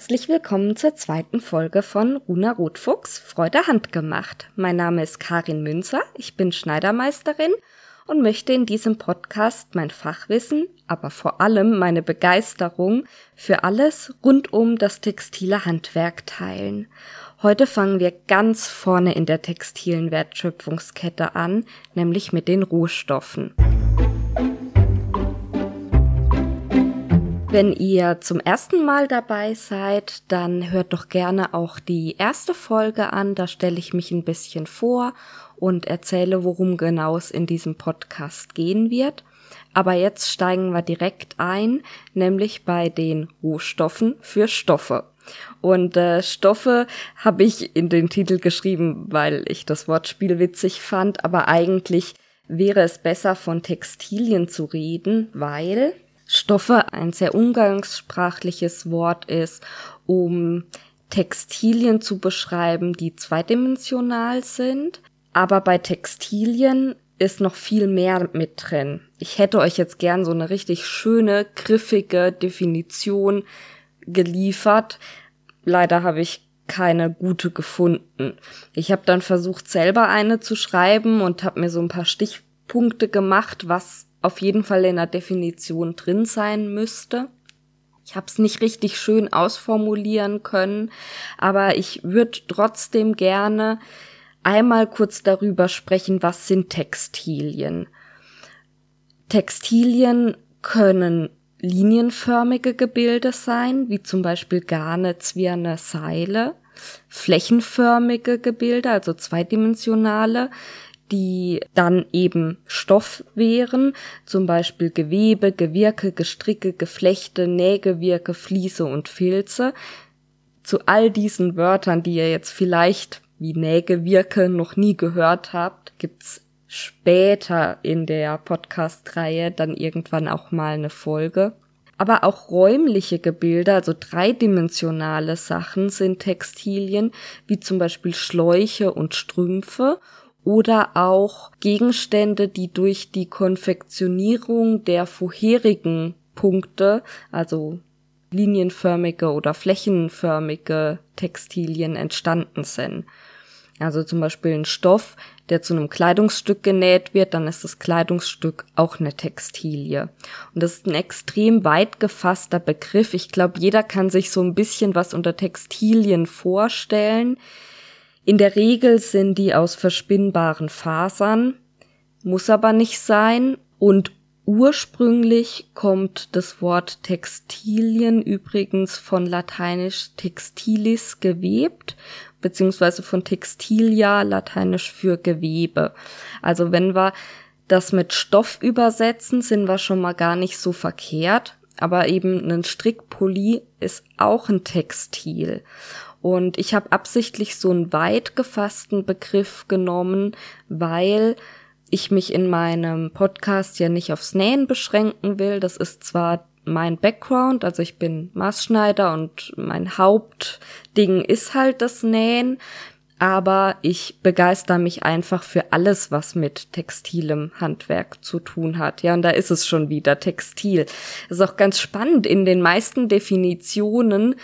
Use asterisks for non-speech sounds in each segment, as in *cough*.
herzlich willkommen zur zweiten Folge von Runa Rotfuchs Freude handgemacht. Mein Name ist Karin Münzer, ich bin Schneidermeisterin und möchte in diesem Podcast mein Fachwissen, aber vor allem meine Begeisterung für alles rund um das textile Handwerk teilen. Heute fangen wir ganz vorne in der textilen Wertschöpfungskette an, nämlich mit den Rohstoffen. Wenn ihr zum ersten Mal dabei seid, dann hört doch gerne auch die erste Folge an. Da stelle ich mich ein bisschen vor und erzähle, worum genau es in diesem Podcast gehen wird. Aber jetzt steigen wir direkt ein, nämlich bei den Rohstoffen für Stoffe. Und äh, Stoffe habe ich in den Titel geschrieben, weil ich das Wortspiel witzig fand, aber eigentlich wäre es besser von Textilien zu reden, weil Stoffe ein sehr umgangssprachliches Wort ist, um Textilien zu beschreiben, die zweidimensional sind. Aber bei Textilien ist noch viel mehr mit drin. Ich hätte euch jetzt gern so eine richtig schöne, griffige Definition geliefert. Leider habe ich keine gute gefunden. Ich habe dann versucht, selber eine zu schreiben und habe mir so ein paar Stichpunkte gemacht, was auf jeden Fall in der Definition drin sein müsste. Ich habe es nicht richtig schön ausformulieren können, aber ich würde trotzdem gerne einmal kurz darüber sprechen, was sind Textilien. Textilien können linienförmige Gebilde sein, wie zum Beispiel Garne, Zwirne, Seile, flächenförmige Gebilde, also zweidimensionale, die dann eben Stoff wären, zum Beispiel Gewebe, Gewirke, Gestricke, Geflechte, Nähgewirke, Vliese und Filze. Zu all diesen Wörtern, die ihr jetzt vielleicht wie Nähgewirke noch nie gehört habt, gibt's später in der Podcast-Reihe dann irgendwann auch mal eine Folge. Aber auch räumliche Gebilde, also dreidimensionale Sachen sind Textilien, wie zum Beispiel Schläuche und Strümpfe oder auch Gegenstände, die durch die Konfektionierung der vorherigen Punkte, also linienförmige oder flächenförmige Textilien entstanden sind. Also zum Beispiel ein Stoff, der zu einem Kleidungsstück genäht wird, dann ist das Kleidungsstück auch eine Textilie. Und das ist ein extrem weit gefasster Begriff. Ich glaube, jeder kann sich so ein bisschen was unter Textilien vorstellen. In der Regel sind die aus verspinnbaren Fasern, muss aber nicht sein und ursprünglich kommt das Wort Textilien übrigens von lateinisch textilis gewebt beziehungsweise von textilia lateinisch für Gewebe. Also wenn wir das mit Stoff übersetzen, sind wir schon mal gar nicht so verkehrt. Aber eben ein Strickpulli ist auch ein Textil. Und ich habe absichtlich so einen weit gefassten Begriff genommen, weil ich mich in meinem Podcast ja nicht aufs Nähen beschränken will. Das ist zwar mein Background, also ich bin Maßschneider und mein Hauptding ist halt das Nähen, aber ich begeister mich einfach für alles, was mit textilem Handwerk zu tun hat. Ja, und da ist es schon wieder Textil. Das ist auch ganz spannend. In den meisten Definitionen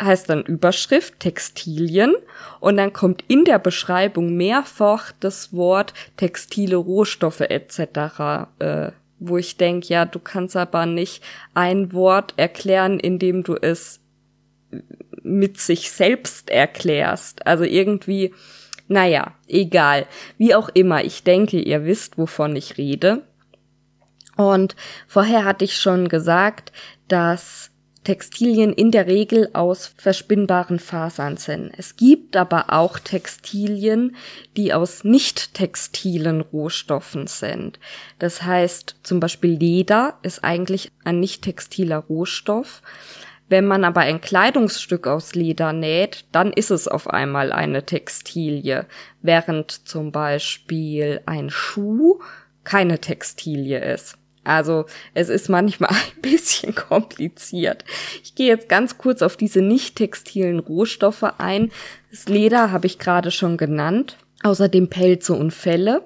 heißt dann Überschrift Textilien und dann kommt in der Beschreibung mehrfach das Wort textile Rohstoffe etc. Äh, wo ich denke, ja, du kannst aber nicht ein Wort erklären, indem du es mit sich selbst erklärst. Also irgendwie, naja, egal. Wie auch immer, ich denke, ihr wisst, wovon ich rede. Und vorher hatte ich schon gesagt, dass Textilien in der Regel aus verspinnbaren Fasern sind. Es gibt aber auch Textilien, die aus nicht textilen Rohstoffen sind. Das heißt, zum Beispiel Leder ist eigentlich ein nicht textiler Rohstoff. Wenn man aber ein Kleidungsstück aus Leder näht, dann ist es auf einmal eine Textilie, während zum Beispiel ein Schuh keine Textilie ist. Also es ist manchmal *laughs* ein bisschen kompliziert. Ich gehe jetzt ganz kurz auf diese nicht textilen Rohstoffe ein. Das Leder habe ich gerade schon genannt. Außerdem Pelze und Felle,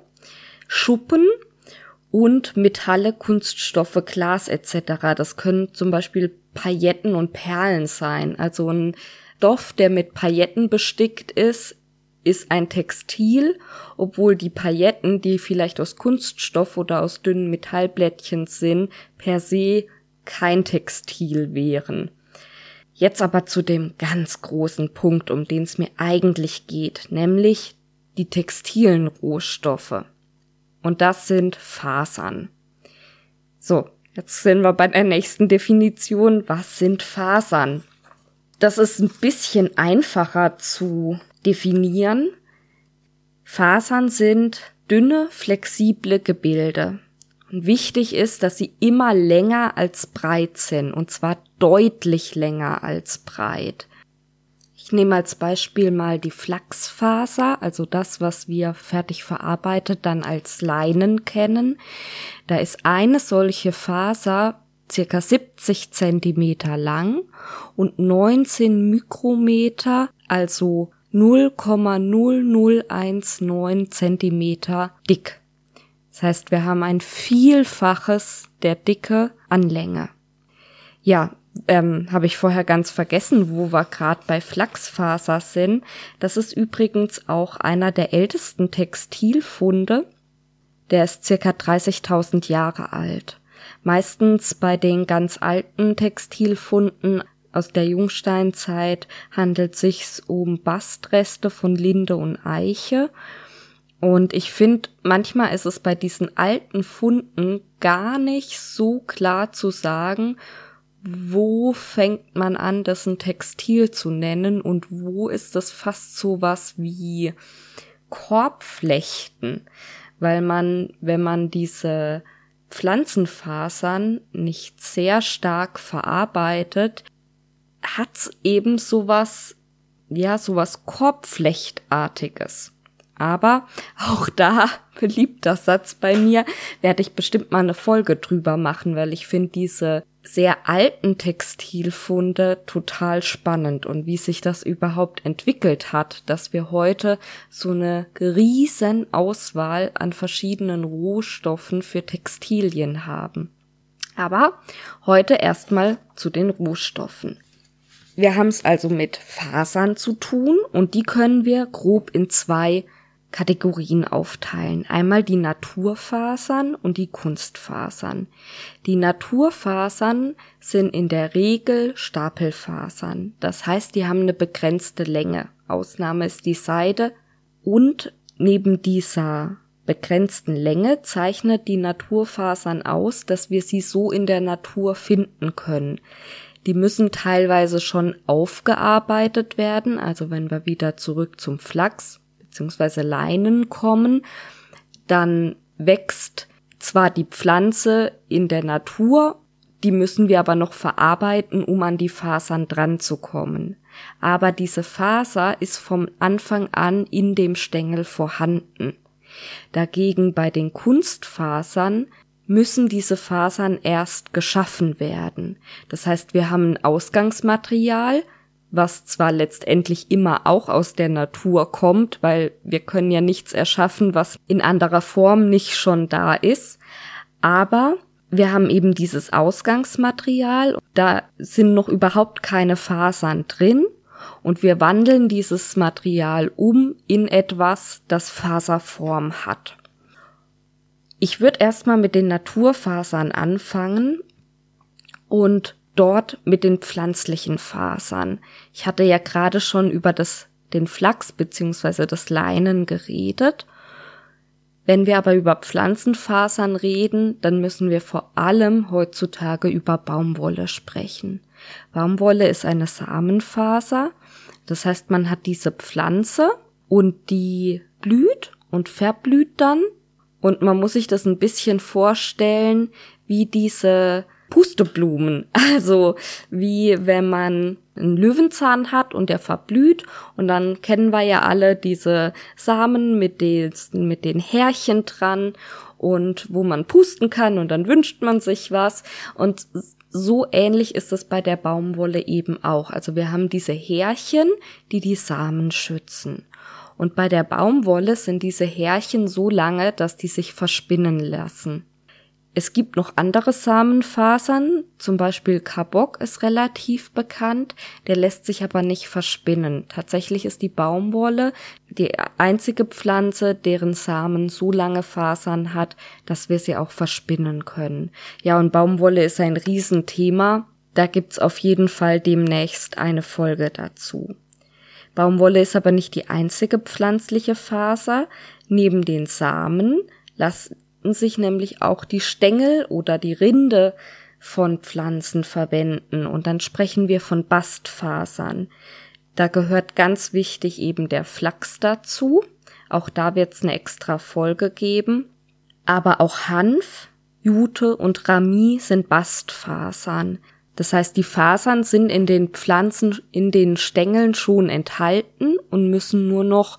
Schuppen und Metalle, Kunststoffe, Glas etc. Das können zum Beispiel Pailletten und Perlen sein. Also ein Stoff, der mit Pailletten bestickt ist, ist ein Textil, obwohl die Pailletten, die vielleicht aus Kunststoff oder aus dünnen Metallblättchen sind, per se kein Textil wären. Jetzt aber zu dem ganz großen Punkt, um den es mir eigentlich geht, nämlich die textilen Rohstoffe. Und das sind Fasern. So, jetzt sind wir bei der nächsten Definition. Was sind Fasern? Das ist ein bisschen einfacher zu definieren. Fasern sind dünne, flexible Gebilde. Und wichtig ist, dass sie immer länger als breit sind, und zwar deutlich länger als breit. Ich nehme als Beispiel mal die Flachsfaser, also das, was wir fertig verarbeitet dann als Leinen kennen. Da ist eine solche Faser circa 70 Zentimeter lang und 19 Mikrometer, also 0,0019 Zentimeter dick. Das heißt, wir haben ein Vielfaches der Dicke an Länge. Ja, ähm, habe ich vorher ganz vergessen, wo wir gerade bei Flachsfaser sind. Das ist übrigens auch einer der ältesten Textilfunde. Der ist circa 30.000 Jahre alt. Meistens bei den ganz alten Textilfunden aus der Jungsteinzeit handelt sich's um Bastreste von Linde und Eiche. Und ich finde, manchmal ist es bei diesen alten Funden gar nicht so klar zu sagen, wo fängt man an, das ein Textil zu nennen und wo ist das fast so was wie Korbflechten, weil man, wenn man diese Pflanzenfasern nicht sehr stark verarbeitet, hat's eben sowas, ja, sowas Korbflechtartiges. Aber auch da, *laughs* beliebter Satz bei mir, werde ich bestimmt mal eine Folge drüber machen, weil ich finde diese sehr alten Textilfunde total spannend und wie sich das überhaupt entwickelt hat, dass wir heute so eine riesen Auswahl an verschiedenen Rohstoffen für Textilien haben. Aber heute erstmal zu den Rohstoffen. Wir haben es also mit Fasern zu tun und die können wir grob in zwei Kategorien aufteilen. Einmal die Naturfasern und die Kunstfasern. Die Naturfasern sind in der Regel Stapelfasern. Das heißt, die haben eine begrenzte Länge. Ausnahme ist die Seide und neben dieser begrenzten Länge zeichnet die Naturfasern aus, dass wir sie so in der Natur finden können. Die müssen teilweise schon aufgearbeitet werden, also wenn wir wieder zurück zum Flachs beziehungsweise Leinen kommen, dann wächst zwar die Pflanze in der Natur, die müssen wir aber noch verarbeiten, um an die Fasern dran zu kommen. Aber diese Faser ist vom Anfang an in dem Stängel vorhanden. Dagegen bei den Kunstfasern müssen diese Fasern erst geschaffen werden. Das heißt, wir haben ein Ausgangsmaterial, was zwar letztendlich immer auch aus der Natur kommt, weil wir können ja nichts erschaffen, was in anderer Form nicht schon da ist, aber wir haben eben dieses Ausgangsmaterial, da sind noch überhaupt keine Fasern drin und wir wandeln dieses Material um in etwas, das Faserform hat. Ich würde erstmal mit den Naturfasern anfangen und dort mit den pflanzlichen Fasern. Ich hatte ja gerade schon über das, den Flachs beziehungsweise das Leinen geredet. Wenn wir aber über Pflanzenfasern reden, dann müssen wir vor allem heutzutage über Baumwolle sprechen. Baumwolle ist eine Samenfaser. Das heißt, man hat diese Pflanze und die blüht und verblüht dann. Und man muss sich das ein bisschen vorstellen, wie diese Pusteblumen. *laughs* Also wie wenn man einen Löwenzahn hat und der verblüht und dann kennen wir ja alle diese Samen mit den, mit den Härchen dran und wo man pusten kann und dann wünscht man sich was und so ähnlich ist es bei der Baumwolle eben auch. Also wir haben diese Härchen, die die Samen schützen. Und bei der Baumwolle sind diese Härchen so lange, dass die sich verspinnen lassen. Es gibt noch andere Samenfasern, zum Beispiel Kabok ist relativ bekannt, der lässt sich aber nicht verspinnen. Tatsächlich ist die Baumwolle die einzige Pflanze, deren Samen so lange Fasern hat, dass wir sie auch verspinnen können. Ja, und Baumwolle ist ein Riesenthema. Da gibt's auf jeden Fall demnächst eine Folge dazu. Baumwolle ist aber nicht die einzige pflanzliche Faser. Neben den Samen lassen sich nämlich auch die Stängel oder die Rinde von Pflanzen verwenden und dann sprechen wir von Bastfasern. Da gehört ganz wichtig eben der Flachs dazu. Auch da wird es eine extra Folge geben. Aber auch Hanf, Jute und Rami sind Bastfasern. Das heißt, die Fasern sind in den Pflanzen, in den Stängeln schon enthalten und müssen nur noch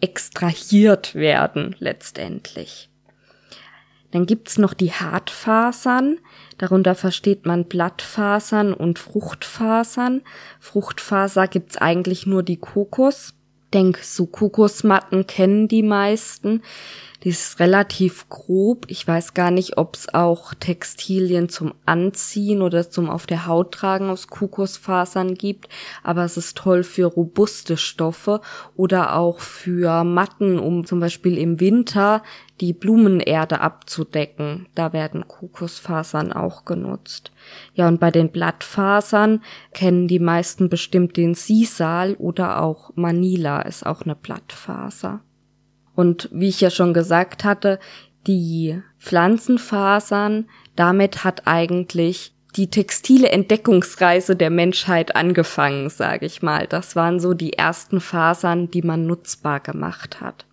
extrahiert werden letztendlich. Dann gibt's noch die Hartfasern. Darunter versteht man Blattfasern und Fruchtfasern. Fruchtfaser gibt's eigentlich nur die Kokos. Denk, so Kokosmatten kennen die meisten. Die ist relativ grob. Ich weiß gar nicht, ob es auch Textilien zum Anziehen oder zum auf der Haut tragen aus Kokosfasern gibt. Aber es ist toll für robuste Stoffe oder auch für Matten, um zum Beispiel im Winter die Blumenerde abzudecken. Da werden Kokosfasern auch genutzt. Ja, und bei den Blattfasern kennen die meisten bestimmt den Sisal oder auch Manila ist auch eine Blattfaser. Und wie ich ja schon gesagt hatte, die Pflanzenfasern, damit hat eigentlich die textile Entdeckungsreise der Menschheit angefangen, sage ich mal. Das waren so die ersten Fasern, die man nutzbar gemacht hat.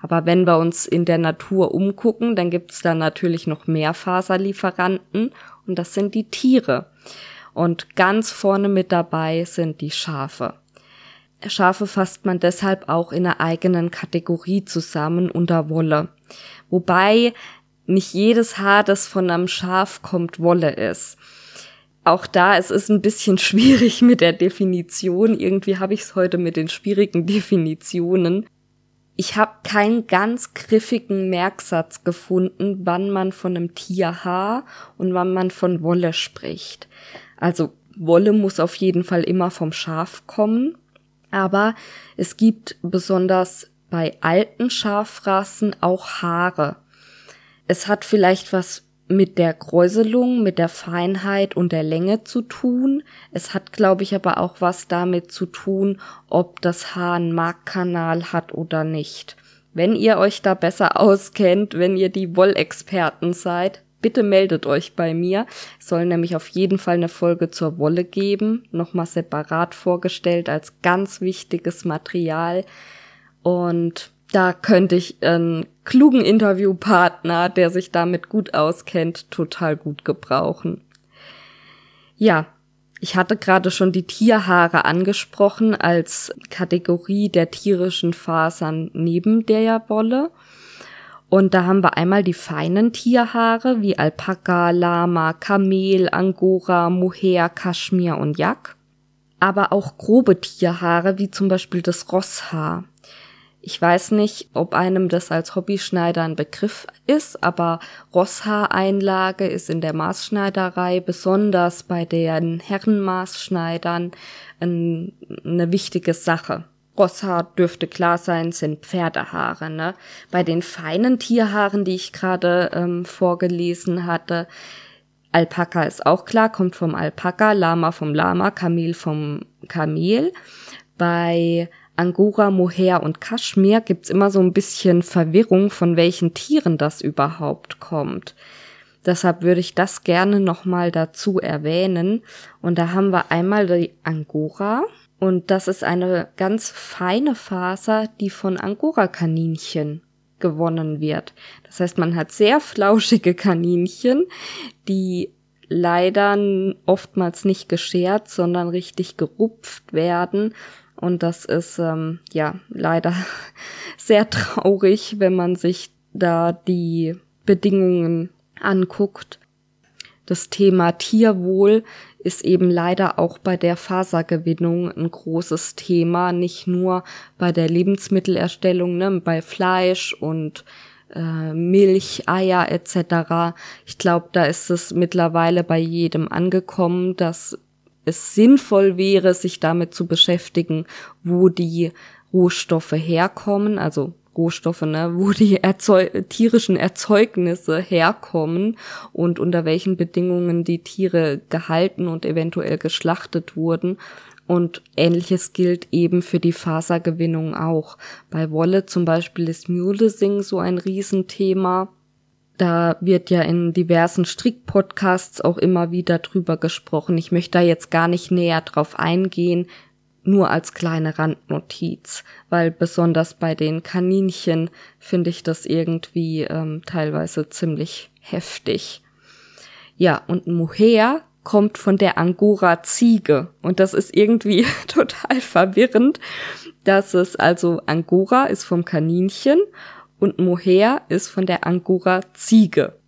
Aber wenn wir uns in der Natur umgucken, dann gibt's da natürlich noch mehr Faserlieferanten und das sind die Tiere. Und ganz vorne mit dabei sind die Schafe. Schafe fasst man deshalb auch in einer eigenen Kategorie zusammen unter Wolle. Wobei nicht jedes Haar, das von einem Schaf kommt, Wolle ist. Auch da, es ist ein bisschen *laughs* schwierig mit der Definition. Irgendwie habe ich es heute mit den schwierigen Definitionen. Ich habe keinen ganz griffigen Merksatz gefunden, wann man von einem Tierhaar und wann man von Wolle spricht. Also Wolle muss auf jeden Fall immer vom Schaf kommen aber es gibt besonders bei alten Schafrassen auch Haare. Es hat vielleicht was mit der Kräuselung, mit der Feinheit und der Länge zu tun. Es hat, glaube ich, aber auch was damit zu tun, ob das Haar einen Markkanal hat oder nicht. Wenn ihr euch da besser auskennt, wenn ihr die Wollexperten seid, bitte meldet euch bei mir. Es soll nämlich auf jeden Fall eine Folge zur Wolle geben, nochmal separat vorgestellt als ganz wichtiges Material. Und da könnte ich einen klugen Interviewpartner, der sich damit gut auskennt, total gut gebrauchen. Ja, ich hatte gerade schon die Tierhaare angesprochen als Kategorie der tierischen Fasern neben der Wolle. Und da haben wir einmal die feinen Tierhaare wie Alpaka, Lama, Kamel, Angora, Mohair, Kaschmir und Yak. Aber auch grobe Tierhaare wie zum Beispiel das Rosshaar. Ich weiß nicht, ob einem das als Hobbyschneider ein Begriff ist, aber Rosshaareinlage ist in der Maßschneiderei, besonders bei den Herrenmaßschneidern, eine wichtige Sache. Rosshaar dürfte klar sein, sind Pferdehaare. Ne? Bei den feinen Tierhaaren, die ich gerade ähm, vorgelesen hatte, Alpaka ist auch klar, kommt vom Alpaka, Lama vom Lama, Kamel vom Kamel. Bei Angora, Mohair und Kaschmir gibt's immer so ein bisschen Verwirrung, von welchen Tieren das überhaupt kommt. Deshalb würde ich das gerne nochmal dazu erwähnen. Und da haben wir einmal die Angora, und das ist eine ganz feine Faser, die von Angora-Kaninchen gewonnen wird. Das heißt, man hat sehr flauschige Kaninchen, die leider oftmals nicht geschert, sondern richtig gerupft werden. Und das ist ähm, ja leider *laughs* sehr traurig, wenn man sich da die Bedingungen anguckt. Das Thema Tierwohl ist eben leider auch bei der Fasergewinnung ein großes Thema, nicht nur bei der Lebensmittelerstellung, ne, bei Fleisch und äh, Milch, Eier etc. Ich glaube, da ist es mittlerweile bei jedem angekommen, dass es sinnvoll wäre, sich damit zu beschäftigen, wo die Rohstoffe herkommen, also Rohstoffe, ne, wo die Erzeug tierischen Erzeugnisse herkommen und unter welchen Bedingungen die Tiere gehalten und eventuell geschlachtet wurden. Und ähnliches gilt eben für die Fasergewinnung auch. Bei Wolle zum Beispiel ist Mulesing so ein Riesenthema. Da wird ja in diversen Strickpodcasts auch immer wieder drüber gesprochen. Ich möchte da jetzt gar nicht näher drauf eingehen, nur als kleine Randnotiz, weil besonders bei den Kaninchen finde ich das irgendwie ähm, teilweise ziemlich heftig. Ja, und Mohair kommt von der Angora-Ziege und das ist irgendwie *laughs* total verwirrend, dass es also Angora ist vom Kaninchen und Mohair ist von der Angora-Ziege.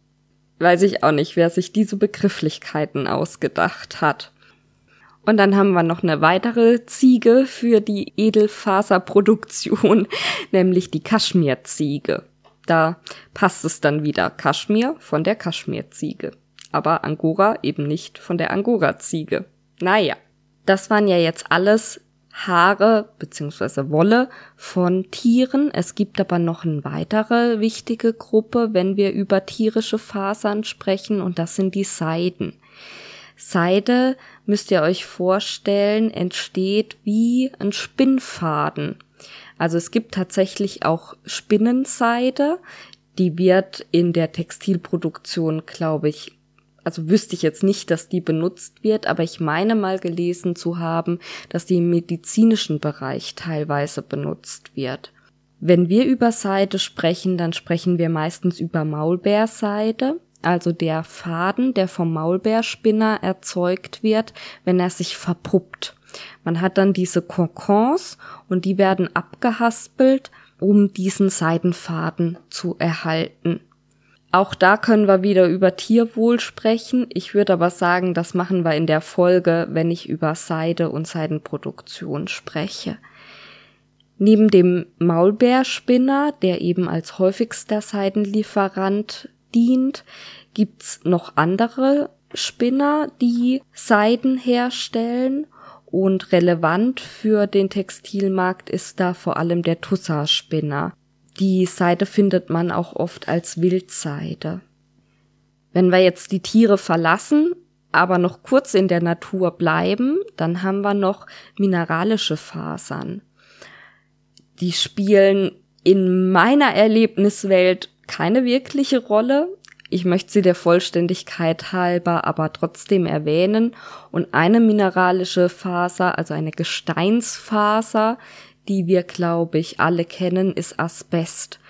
Weiß ich auch nicht, wer sich diese Begrifflichkeiten ausgedacht hat. Und dann haben wir noch eine weitere Ziege für die Edelfaserproduktion, *laughs* nämlich die Kaschmirziege. Da passt es dann wieder Kaschmir von der Kaschmirziege. Aber Angora eben nicht von der Angora-Ziege. Naja, das waren ja jetzt alles Haare bzw. Wolle von Tieren. Es gibt aber noch eine weitere wichtige Gruppe, wenn wir über tierische Fasern sprechen, und das sind die Seiden. Seide, müsst ihr euch vorstellen, entsteht wie ein Spinnfaden. Also es gibt tatsächlich auch Spinnenseide, die wird in der Textilproduktion, glaube ich, also wüsste ich jetzt nicht, dass die benutzt wird, aber ich meine mal gelesen zu haben, dass die im medizinischen Bereich teilweise benutzt wird. Wenn wir über Seide sprechen, dann sprechen wir meistens über Maulbeerseide also der Faden, der vom Maulbeerspinner erzeugt wird, wenn er sich verpuppt. Man hat dann diese Kokons und die werden abgehaspelt, um diesen Seidenfaden zu erhalten. Auch da können wir wieder über Tierwohl sprechen. Ich würde aber sagen, das machen wir in der Folge, wenn ich über Seide und Seidenproduktion spreche. Neben dem Maulbeerspinner, der eben als häufigster Seidenlieferant dient, gibt's noch andere Spinner, die Seiden herstellen und relevant für den Textilmarkt ist da vor allem der Tussa-Spinner. Die Seide findet man auch oft als Wildseide. Wenn wir jetzt die Tiere verlassen, aber noch kurz in der Natur bleiben, dann haben wir noch mineralische Fasern. Die spielen in meiner Erlebniswelt keine wirkliche Rolle. Ich möchte sie der Vollständigkeit halber aber trotzdem erwähnen. Und eine mineralische Faser, also eine Gesteinsfaser, die wir, glaube ich, alle kennen, ist Asbest.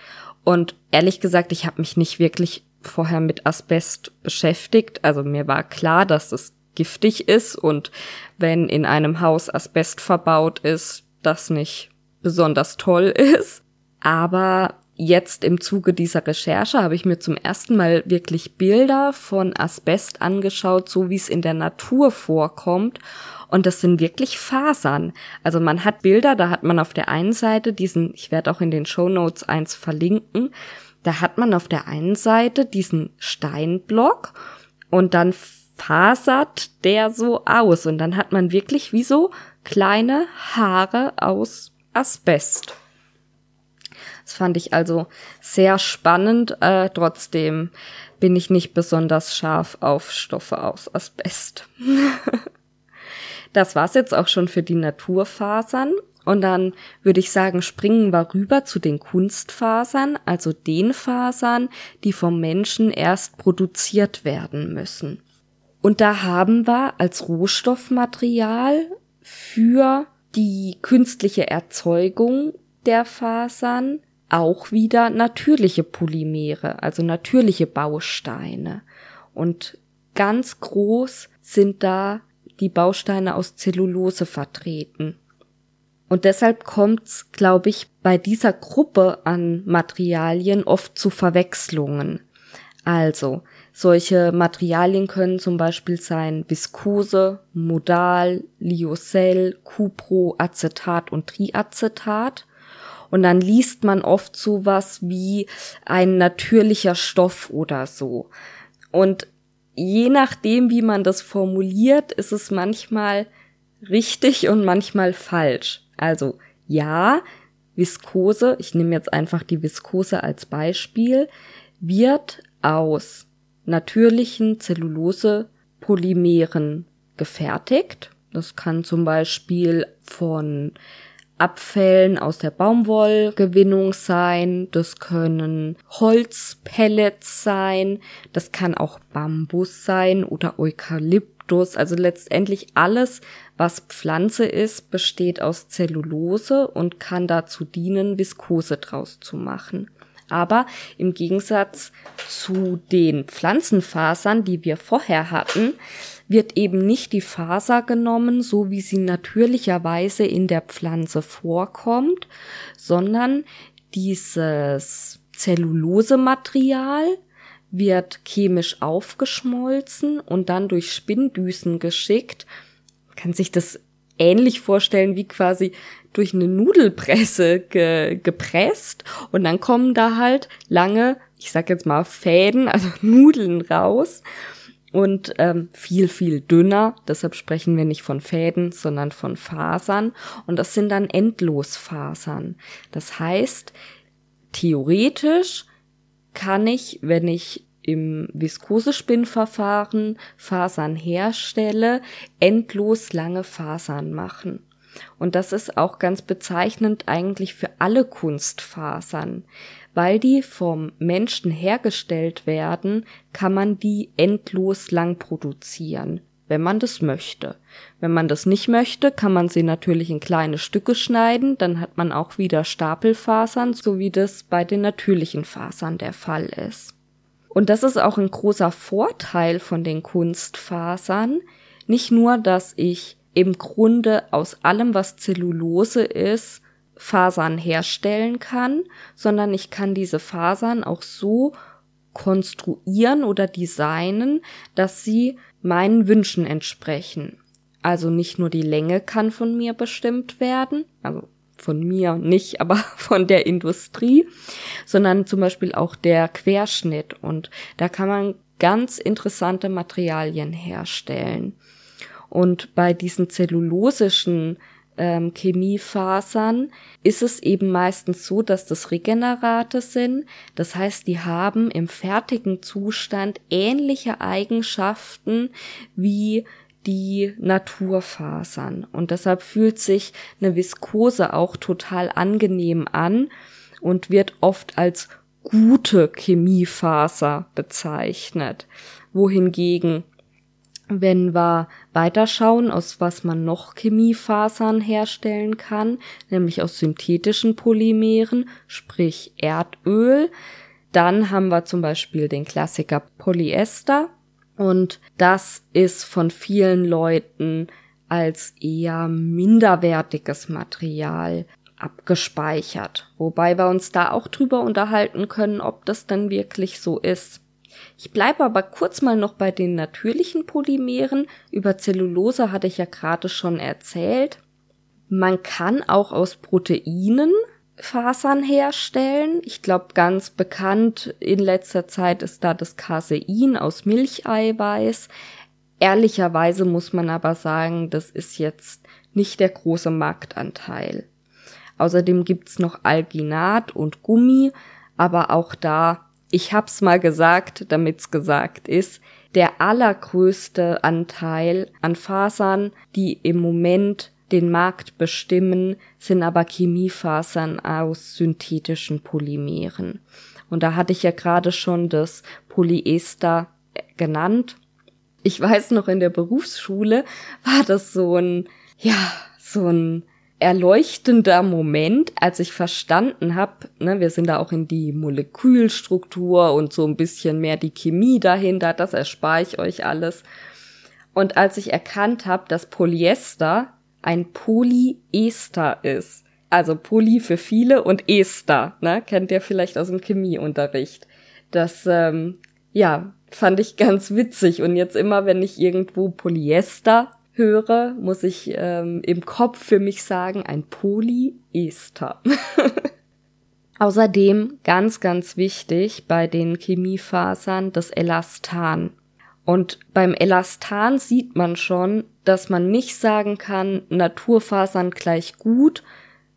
Und ehrlich gesagt, ich habe mich nicht wirklich vorher mit Asbest beschäftigt. Also mir war klar, dass es giftig ist und wenn in einem Haus Asbest verbaut ist, das nicht besonders toll *laughs* ist. Aber jetzt im Zuge dieser Recherche habe ich mir zum ersten Mal wirklich Bilder von Asbest angeschaut, so wie es in der Natur vorkommt. Und das sind wirklich Fasern. Also man hat Bilder, da hat man auf der einen Seite diesen, ich werde auch in den Show Notes eins verlinken, da hat man auf der einen Seite diesen Steinblock und dann fasert der so aus und dann hat man wirklich wie so kleine Haare aus Asbest. Das fand ich also sehr spannend. Äh, trotzdem bin ich nicht besonders scharf auf Stoffe aus Asbest. *laughs* das war's jetzt auch schon für die Naturfasern. Und dann würde ich sagen, springen wir rüber zu den Kunstfasern, also den Fasern, die vom Menschen erst produziert werden müssen. Und da haben wir als Rohstoffmaterial für die künstliche Erzeugung der Fasern auch wieder natürliche Polymere, also natürliche Bausteine. Und ganz groß sind da die Bausteine aus Zellulose vertreten. Und deshalb kommt's, glaube ich, bei dieser Gruppe an Materialien oft zu Verwechslungen. Also, solche Materialien können zum Beispiel sein Viskose, Modal, Lyocell, Cupro, Acetat und Triacetat. Und dann liest man oft sowas wie ein natürlicher Stoff oder so. Und je nachdem, wie man das formuliert, ist es manchmal richtig und manchmal falsch. Also ja, Viskose, ich nehme jetzt einfach die Viskose als Beispiel, wird aus natürlichen Zellulose-Polymeren gefertigt. Das kann zum Beispiel von Abfällen aus der Baumwollgewinnung sein, das können Holzpellets sein, das kann auch Bambus sein oder Eukalyptus, also letztendlich alles, was Pflanze ist, besteht aus Zellulose und kann dazu dienen, Viskose draus zu machen. Aber im Gegensatz zu den Pflanzenfasern, die wir vorher hatten, wird eben nicht die Faser genommen, so wie sie natürlicherweise in der Pflanze vorkommt, sondern dieses Zellulosematerial wird chemisch aufgeschmolzen und dann durch Spinndüsen geschickt. Man kann sich das ähnlich vorstellen wie quasi durch eine Nudelpresse ge gepresst und dann kommen da halt lange, ich sag jetzt mal Fäden, also *laughs* Nudeln raus und ähm, viel, viel dünner. Deshalb sprechen wir nicht von Fäden, sondern von Fasern. Und das sind dann Endlosfasern. Das heißt, theoretisch kann ich, wenn ich im Viskosespinnverfahren Fasern herstelle, endlos lange Fasern machen. Und das ist auch ganz bezeichnend eigentlich für alle Kunstfasern. Weil die vom Menschen hergestellt werden, kann man die endlos lang produzieren, wenn man das möchte. Wenn man das nicht möchte, kann man sie natürlich in kleine Stücke schneiden, dann hat man auch wieder Stapelfasern, so wie das bei den natürlichen Fasern der Fall ist. Und das ist auch ein großer Vorteil von den Kunstfasern. Nicht nur, dass ich im Grunde aus allem, was Zellulose ist, Fasern herstellen kann, sondern ich kann diese Fasern auch so konstruieren oder designen, dass sie meinen Wünschen entsprechen. Also nicht nur die Länge kann von mir bestimmt werden, also von mir nicht, *laughs* aber von der Industrie, sondern zum Beispiel auch der Querschnitt. Und da kann man ganz interessante Materialien herstellen. Und bei diesen zellulosischen ähm, Chemiefasern ist es eben meistens so, dass das Regenerate sind. Das heißt, die haben im fertigen Zustand ähnliche Eigenschaften wie die Naturfasern. Und deshalb fühlt sich eine Viskose auch total angenehm an und wird oft als gute Chemiefaser bezeichnet. Wohingegen wenn wir weiterschauen, aus was man noch Chemiefasern herstellen kann, nämlich aus synthetischen Polymeren, sprich Erdöl, dann haben wir zum Beispiel den Klassiker Polyester und das ist von vielen Leuten als eher minderwertiges Material abgespeichert, wobei wir uns da auch drüber unterhalten können, ob das denn wirklich so ist. Ich bleibe aber kurz mal noch bei den natürlichen Polymeren. Über Zellulose hatte ich ja gerade schon erzählt. Man kann auch aus Proteinen Fasern herstellen. Ich glaube, ganz bekannt in letzter Zeit ist da das Casein aus Milcheiweiß. Ehrlicherweise muss man aber sagen, das ist jetzt nicht der große Marktanteil. Außerdem gibt's noch Alginat und Gummi, aber auch da ich hab's mal gesagt, damit's gesagt ist, der allergrößte Anteil an Fasern, die im Moment den Markt bestimmen, sind aber Chemiefasern aus synthetischen Polymeren. Und da hatte ich ja gerade schon das Polyester genannt. Ich weiß noch, in der Berufsschule war das so ein, ja, so ein erleuchtender Moment, als ich verstanden habe, ne, wir sind da auch in die Molekülstruktur und so ein bisschen mehr die Chemie dahinter, das erspare ich euch alles. Und als ich erkannt habe, dass Polyester ein Polyester ist, also Poly für viele und Ester, ne, kennt ihr vielleicht aus dem Chemieunterricht. Das, ähm, ja, fand ich *laughs* ganz witzig. Und jetzt immer, wenn ich irgendwo Polyester höre, muss ich ähm, im Kopf für mich sagen, ein Polyester. *laughs* Außerdem ganz, ganz wichtig bei den Chemiefasern das Elastan. Und beim Elastan sieht man schon, dass man nicht sagen kann, Naturfasern gleich gut,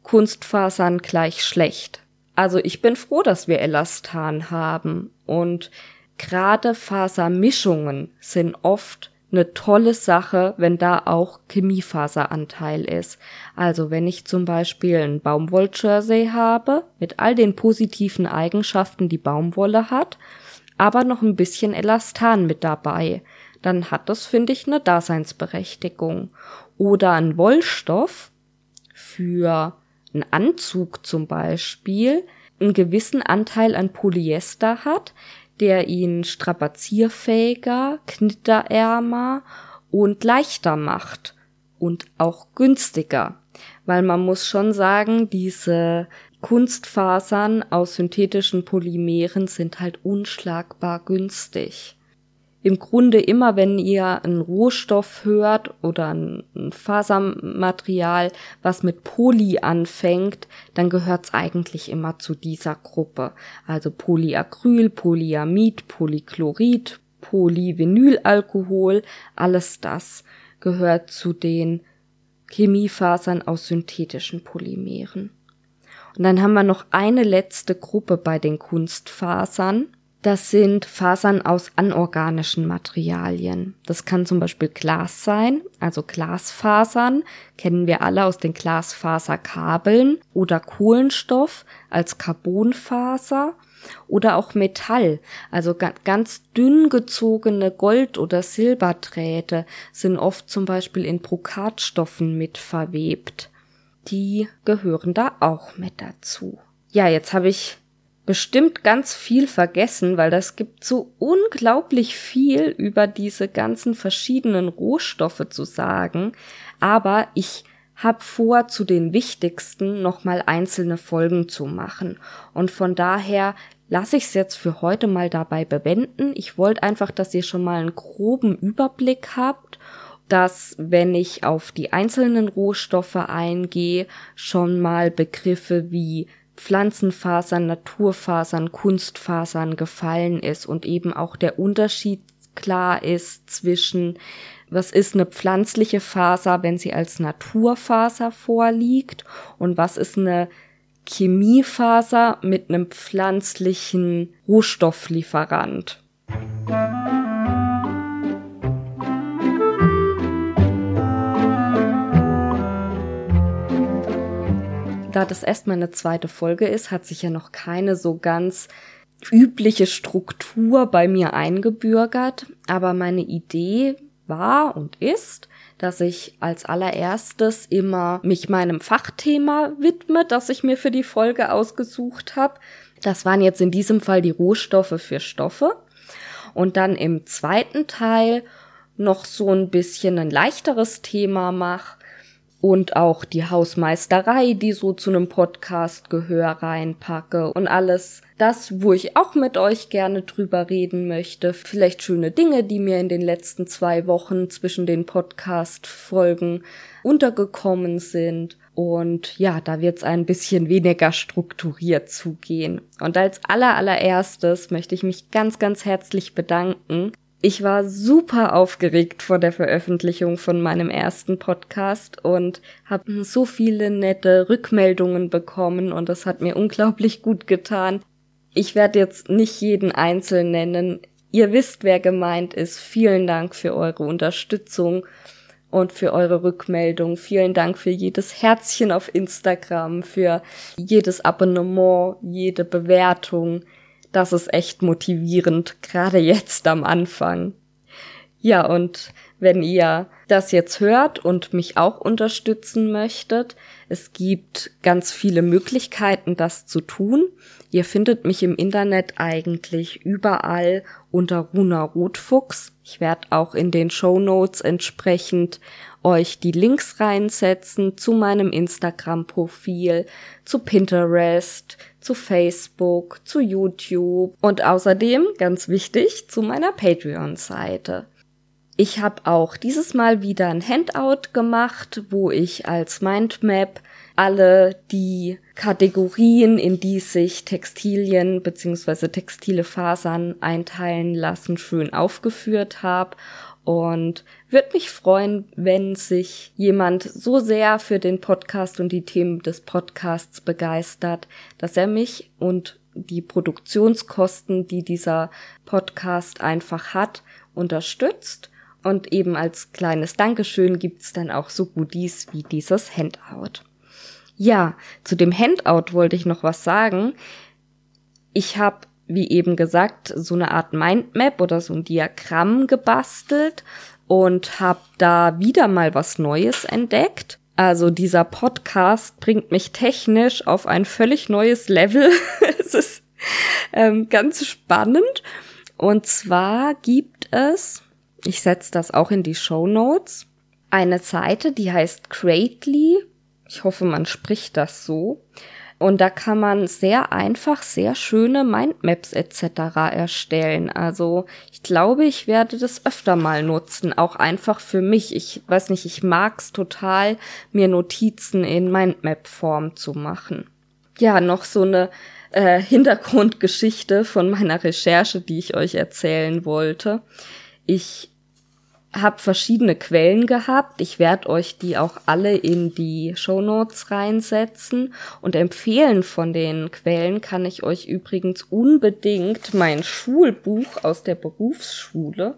Kunstfasern gleich schlecht. Also ich bin froh, dass wir Elastan haben und gerade Fasermischungen sind oft eine tolle Sache, wenn da auch Chemiefaseranteil ist. Also wenn ich zum Beispiel ein Baumwolljersey habe, mit all den positiven Eigenschaften, die Baumwolle hat, aber noch ein bisschen Elastan mit dabei, dann hat das, finde ich, eine Daseinsberechtigung. Oder ein Wollstoff für einen Anzug zum Beispiel einen gewissen Anteil an Polyester hat, der ihn strapazierfähiger, knitterärmer und leichter macht und auch günstiger. Weil man muss schon sagen, diese Kunstfasern aus synthetischen Polymeren sind halt unschlagbar günstig im Grunde immer, wenn ihr einen Rohstoff hört oder ein, Fasermaterial, was mit Poly anfängt, dann gehört's eigentlich immer zu dieser Gruppe. Also Polyacryl, Polyamid, Polychlorid, Polyvinylalkohol, alles das gehört zu den Chemiefasern aus synthetischen Polymeren. Und dann haben wir noch eine letzte Gruppe bei den Kunstfasern. Das sind Fasern aus anorganischen Materialien. Das kann zum Beispiel Glas sein, also Glasfasern kennen wir alle aus den Glasfaserkabeln oder Kohlenstoff als Carbonfaser oder auch Metall, also ganz dünn gezogene Gold- oder Silberdrähte sind oft zum Beispiel in Brokatstoffen mit verwebt. Die gehören da auch mit dazu. Ja, jetzt habe ich bestimmt ganz viel vergessen, weil das gibt so unglaublich viel über diese ganzen verschiedenen Rohstoffe zu sagen. Aber ich habe vor, zu den wichtigsten nochmal einzelne Folgen zu machen. Und von daher lasse ich es jetzt für heute mal dabei bewenden. Ich wollte einfach, dass ihr schon mal einen groben Überblick habt dass wenn ich auf die einzelnen Rohstoffe eingehe, schon mal Begriffe wie Pflanzenfasern, Naturfasern, Kunstfasern gefallen ist und eben auch der Unterschied klar ist zwischen was ist eine pflanzliche Faser, wenn sie als Naturfaser vorliegt und was ist eine Chemiefaser mit einem pflanzlichen Rohstofflieferant. Da das erstmal eine zweite Folge ist, hat sich ja noch keine so ganz übliche Struktur bei mir eingebürgert. Aber meine Idee war und ist, dass ich als allererstes immer mich meinem Fachthema widme, das ich mir für die Folge ausgesucht habe. Das waren jetzt in diesem Fall die Rohstoffe für Stoffe. Und dann im zweiten Teil noch so ein bisschen ein leichteres Thema mache und auch die Hausmeisterei, die so zu einem Podcast Gehör reinpacke und alles das, wo ich auch mit euch gerne drüber reden möchte. Vielleicht schöne Dinge, die mir in den letzten zwei Wochen zwischen den Podcast-Folgen untergekommen sind. Und ja, da wird's ein bisschen weniger strukturiert zugehen. Und als aller allererstes möchte ich mich ganz, ganz herzlich bedanken ich war super aufgeregt vor der Veröffentlichung von meinem ersten Podcast und habe so viele nette Rückmeldungen bekommen und das hat mir unglaublich gut getan. Ich werde jetzt nicht jeden einzeln nennen. Ihr wisst, wer gemeint ist. Vielen Dank für eure Unterstützung und für eure Rückmeldung. Vielen Dank für jedes Herzchen auf Instagram, für jedes Abonnement, jede Bewertung das ist echt motivierend, gerade jetzt am Anfang. Ja, und wenn ihr das jetzt hört und mich auch unterstützen möchtet, es gibt ganz viele Möglichkeiten, das zu tun. Ihr findet mich im Internet eigentlich überall unter Runa Rotfuchs. Ich werde auch in den Show Notes entsprechend euch die Links reinsetzen zu meinem Instagram-Profil, zu Pinterest, zu Facebook, zu YouTube und außerdem, ganz wichtig, zu meiner Patreon-Seite. Ich habe auch dieses Mal wieder ein Handout gemacht, wo ich als Mindmap alle die Kategorien, in die sich Textilien bzw. textile Fasern einteilen lassen, schön aufgeführt habe. Und würde mich freuen, wenn sich jemand so sehr für den Podcast und die Themen des Podcasts begeistert, dass er mich und die Produktionskosten, die dieser Podcast einfach hat, unterstützt. Und eben als kleines Dankeschön gibt's dann auch so Goodies wie dieses Handout. Ja, zu dem Handout wollte ich noch was sagen. Ich habe, wie eben gesagt, so eine Art Mindmap oder so ein Diagramm gebastelt und habe da wieder mal was Neues entdeckt. Also dieser Podcast bringt mich technisch auf ein völlig neues Level. *laughs* es ist ähm, ganz spannend. Und zwar gibt es, ich setze das auch in die Show Notes, eine Seite, die heißt Greatly ich hoffe, man spricht das so. Und da kann man sehr einfach sehr schöne Mindmaps etc. erstellen. Also ich glaube, ich werde das öfter mal nutzen, auch einfach für mich. Ich weiß nicht, ich mag's total, mir Notizen in Mindmap-Form zu machen. Ja, noch so eine äh, Hintergrundgeschichte von meiner Recherche, die ich euch erzählen wollte. Ich habe verschiedene Quellen gehabt. Ich werde euch die auch alle in die Show Notes reinsetzen und empfehlen von den Quellen kann ich euch übrigens unbedingt mein Schulbuch aus der Berufsschule.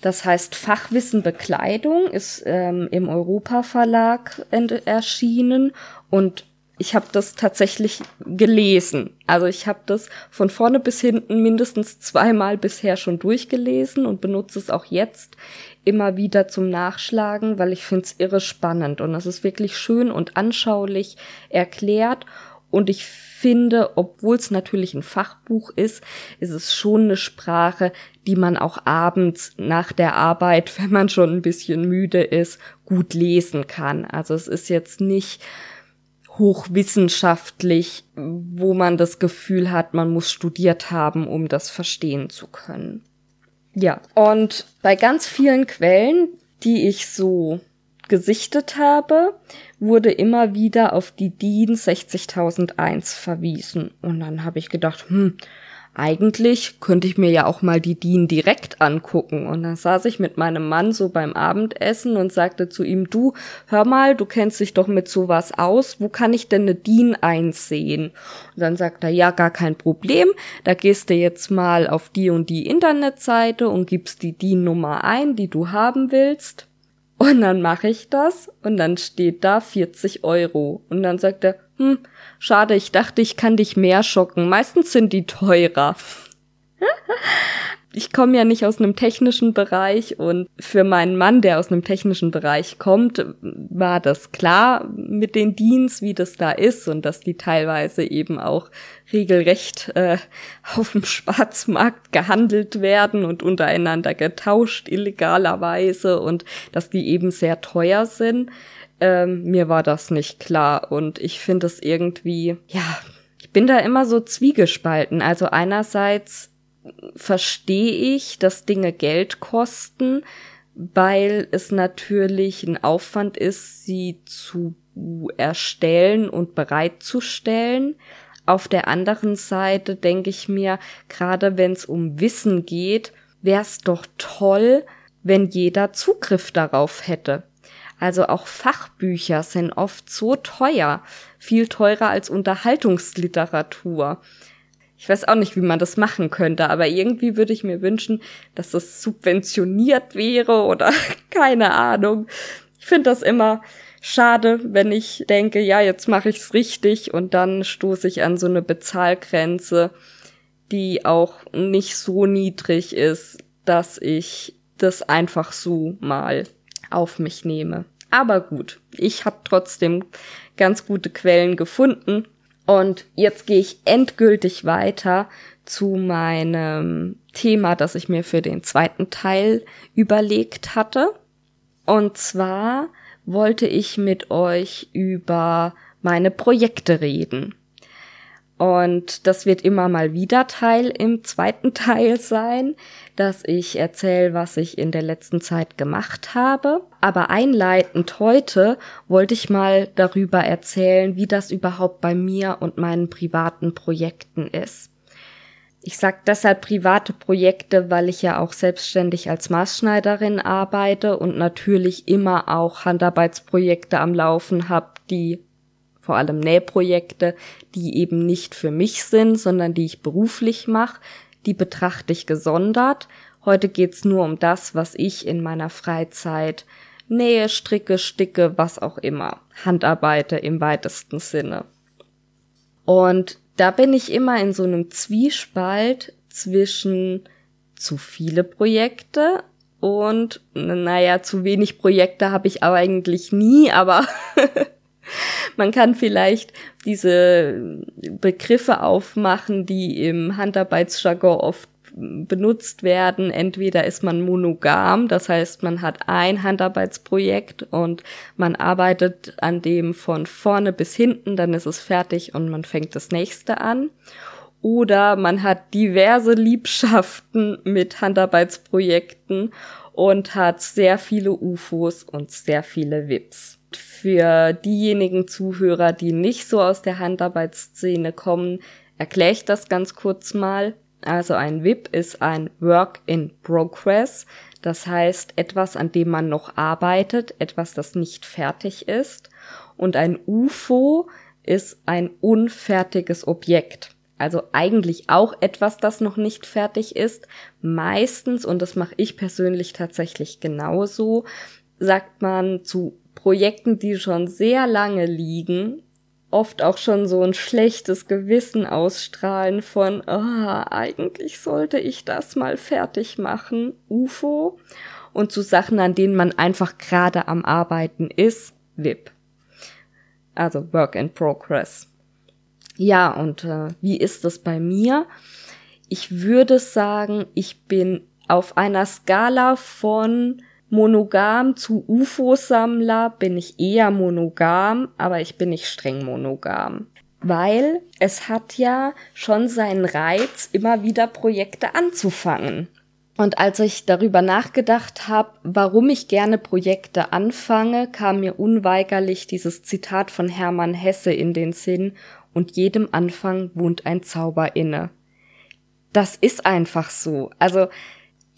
Das heißt Fachwissen Bekleidung ist ähm, im Europa Verlag erschienen und ich habe das tatsächlich gelesen. Also ich habe das von vorne bis hinten mindestens zweimal bisher schon durchgelesen und benutze es auch jetzt immer wieder zum Nachschlagen, weil ich finde es irre spannend und es ist wirklich schön und anschaulich erklärt und ich finde, obwohl es natürlich ein Fachbuch ist, ist es schon eine Sprache, die man auch abends nach der Arbeit, *laughs* wenn man schon ein bisschen müde ist, gut lesen kann. Also es ist jetzt nicht hochwissenschaftlich, wo man das Gefühl hat, man muss studiert haben, um das verstehen zu können. Ja, und bei ganz vielen Quellen, die ich so gesichtet habe, wurde immer wieder auf die DIN 60001 verwiesen. Und dann habe ich gedacht, hm, eigentlich könnte ich mir ja auch mal die DIN direkt angucken. Und dann saß ich mit meinem Mann so beim Abendessen und sagte zu ihm, du, hör mal, du kennst dich doch mit sowas aus, wo kann ich denn eine DIN einsehen? Und dann sagt er, ja, gar kein Problem, da gehst du jetzt mal auf die und die Internetseite und gibst die DIN-Nummer ein, die du haben willst. Und dann mache ich das und dann steht da 40 Euro. Und dann sagt er, hm, schade, ich dachte, ich kann dich mehr schocken. Meistens sind die teurer. ich komme ja nicht aus einem technischen Bereich und für meinen Mann, der aus einem technischen Bereich kommt, war das klar mit den Dienst, wie das da ist und dass die teilweise eben auch regelrecht äh, *laughs* auf dem Schwarzmarkt gehandelt werden und untereinander getauscht illegalerweise und dass die eben sehr teuer sind. Ähm, mir war das nicht klar und ich finde es irgendwie, ja, ich bin da immer so zwiegespalten. Also einerseits verstehe ich, dass Dinge Geld kosten, weil es natürlich ein Aufwand ist, sie zu erstellen und bereitzustellen. Auf der anderen Seite denke ich mir, gerade wenn es um Wissen geht, wäre es doch toll, wenn jeder Zugriff darauf hätte. Also auch Fachbücher sind oft so teuer, viel teurer als Unterhaltungsliteratur. Ich weiß auch nicht, wie man das machen könnte, aber irgendwie würde ich mir wünschen, dass das subventioniert wäre oder *laughs* keine Ahnung. Ich finde das immer schade, wenn ich denke, ja, jetzt mache ich's richtig und dann stoße ich an so eine Bezahlgrenze, die auch nicht so niedrig ist, dass ich das einfach so mal auf mich nehme. Aber gut, ich habe trotzdem ganz gute Quellen gefunden. Und jetzt gehe ich endgültig weiter zu meinem Thema, das ich mir für den zweiten Teil überlegt hatte. Und zwar wollte ich mit euch über meine Projekte reden. Und das wird immer mal wieder Teil im zweiten *laughs* Teil sein, dass ich erzähle, was ich in der letzten Zeit gemacht habe. Aber einleitend heute wollte ich mal darüber erzählen, wie das überhaupt bei mir und meinen privaten Projekten ist. Ich sag deshalb private Projekte, weil ich ja auch selbstständig als Maßschneiderin arbeite und natürlich immer auch Handarbeitsprojekte am Laufen habe, die vor allem Nähprojekte, die eben nicht für mich sind, sondern die ich beruflich mache, die betrachte ich gesondert. Heute geht's nur um das, was ich in meiner Freizeit nähe, stricke, sticke, was auch immer, Handarbeite im weitesten Sinne. Und da bin ich immer in so einem Zwiespalt zwischen zu viele Projekte und naja, zu wenig Projekte habe ich aber eigentlich nie, aber *laughs* *laughs* Man kann vielleicht diese Begriffe aufmachen, die im Handarbeitsjargon oft benutzt werden. Entweder ist man monogam, das heißt, man hat ein Handarbeitsprojekt und man arbeitet an dem von vorne bis hinten, dann ist es fertig und man fängt das nächste an. Oder man hat diverse Liebschaften mit Handarbeitsprojekten und hat sehr viele UFOs und sehr viele VIPs für diejenigen Zuhörer, die nicht so aus der Handarbeitsszene kommen, erkläre ich das ganz kurz mal. Also ein WIP ist ein Work in Progress. Das heißt etwas, an dem man noch arbeitet, etwas, das nicht fertig ist. Und ein UFO ist ein unfertiges Objekt. Also eigentlich auch etwas, das noch nicht fertig ist. Meistens, und das mache ich persönlich tatsächlich genauso, sagt man zu Projekten, die schon sehr lange liegen, oft auch schon so ein schlechtes Gewissen ausstrahlen von, oh, eigentlich sollte ich das mal fertig machen, UFO, und zu Sachen, an denen man einfach gerade am Arbeiten ist, WIP. Also Work in Progress. Ja, und äh, wie ist es bei mir? Ich würde sagen, ich bin auf einer Skala von monogam zu UFO-Sammler bin ich eher monogam, aber ich bin nicht streng monogam. Weil es hat ja schon seinen Reiz, immer wieder Projekte anzufangen. Und als ich darüber nachgedacht habe, warum ich gerne Projekte anfange, kam mir unweigerlich dieses Zitat von Hermann Hesse in den Sinn, und jedem Anfang wohnt ein Zauber inne. Das ist einfach so. Also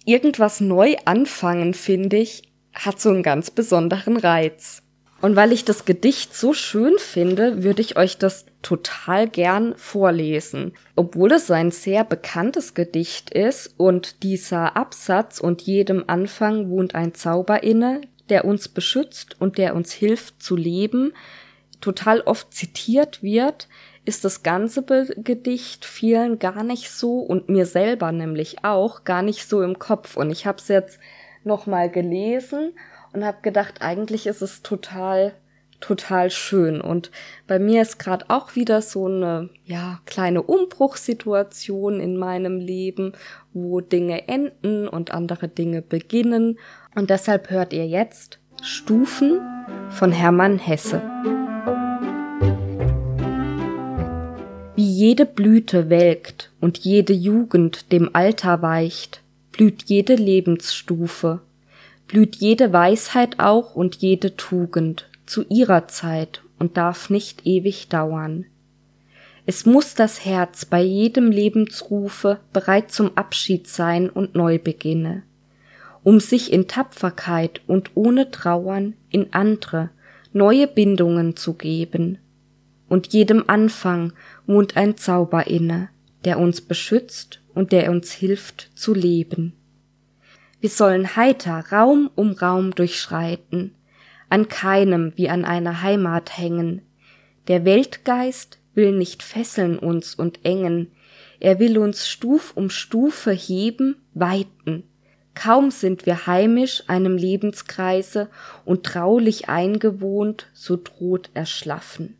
irgendwas neu anfangen, finde ich, hat so einen ganz besonderen Reiz. Und weil ich das Gedicht so schön finde, würde ich euch das total gern vorlesen. Obwohl es ein sehr bekanntes Gedicht ist und dieser Absatz und jedem Anfang wohnt ein Zauber inne, der uns beschützt und der uns hilft zu leben, total oft zitiert wird, ist das ganze Be Gedicht vielen gar nicht so und mir selber nämlich auch gar nicht so im Kopf. Und ich habe es jetzt noch mal gelesen und habe gedacht, eigentlich ist es total total schön und bei mir ist gerade auch wieder so eine ja kleine Umbruchssituation in meinem Leben, wo Dinge enden und andere Dinge beginnen und deshalb hört ihr jetzt Stufen von Hermann Hesse. Jede Blüte welkt und jede Jugend dem Alter weicht, blüht jede Lebensstufe, blüht jede Weisheit auch und jede Tugend zu ihrer Zeit und darf nicht ewig dauern. Es muss das Herz bei jedem Lebensrufe bereit zum Abschied sein und Neubeginne, um sich in Tapferkeit und ohne Trauern in andre, neue Bindungen zu geben, und jedem Anfang wohnt ein Zauber inne, der uns beschützt und der uns hilft zu leben. Wir sollen heiter Raum um Raum durchschreiten, an keinem wie an einer Heimat hängen. Der Weltgeist will nicht fesseln uns und engen, er will uns Stuf um Stufe heben, weiten. Kaum sind wir heimisch einem Lebenskreise und traulich eingewohnt, so droht erschlaffen.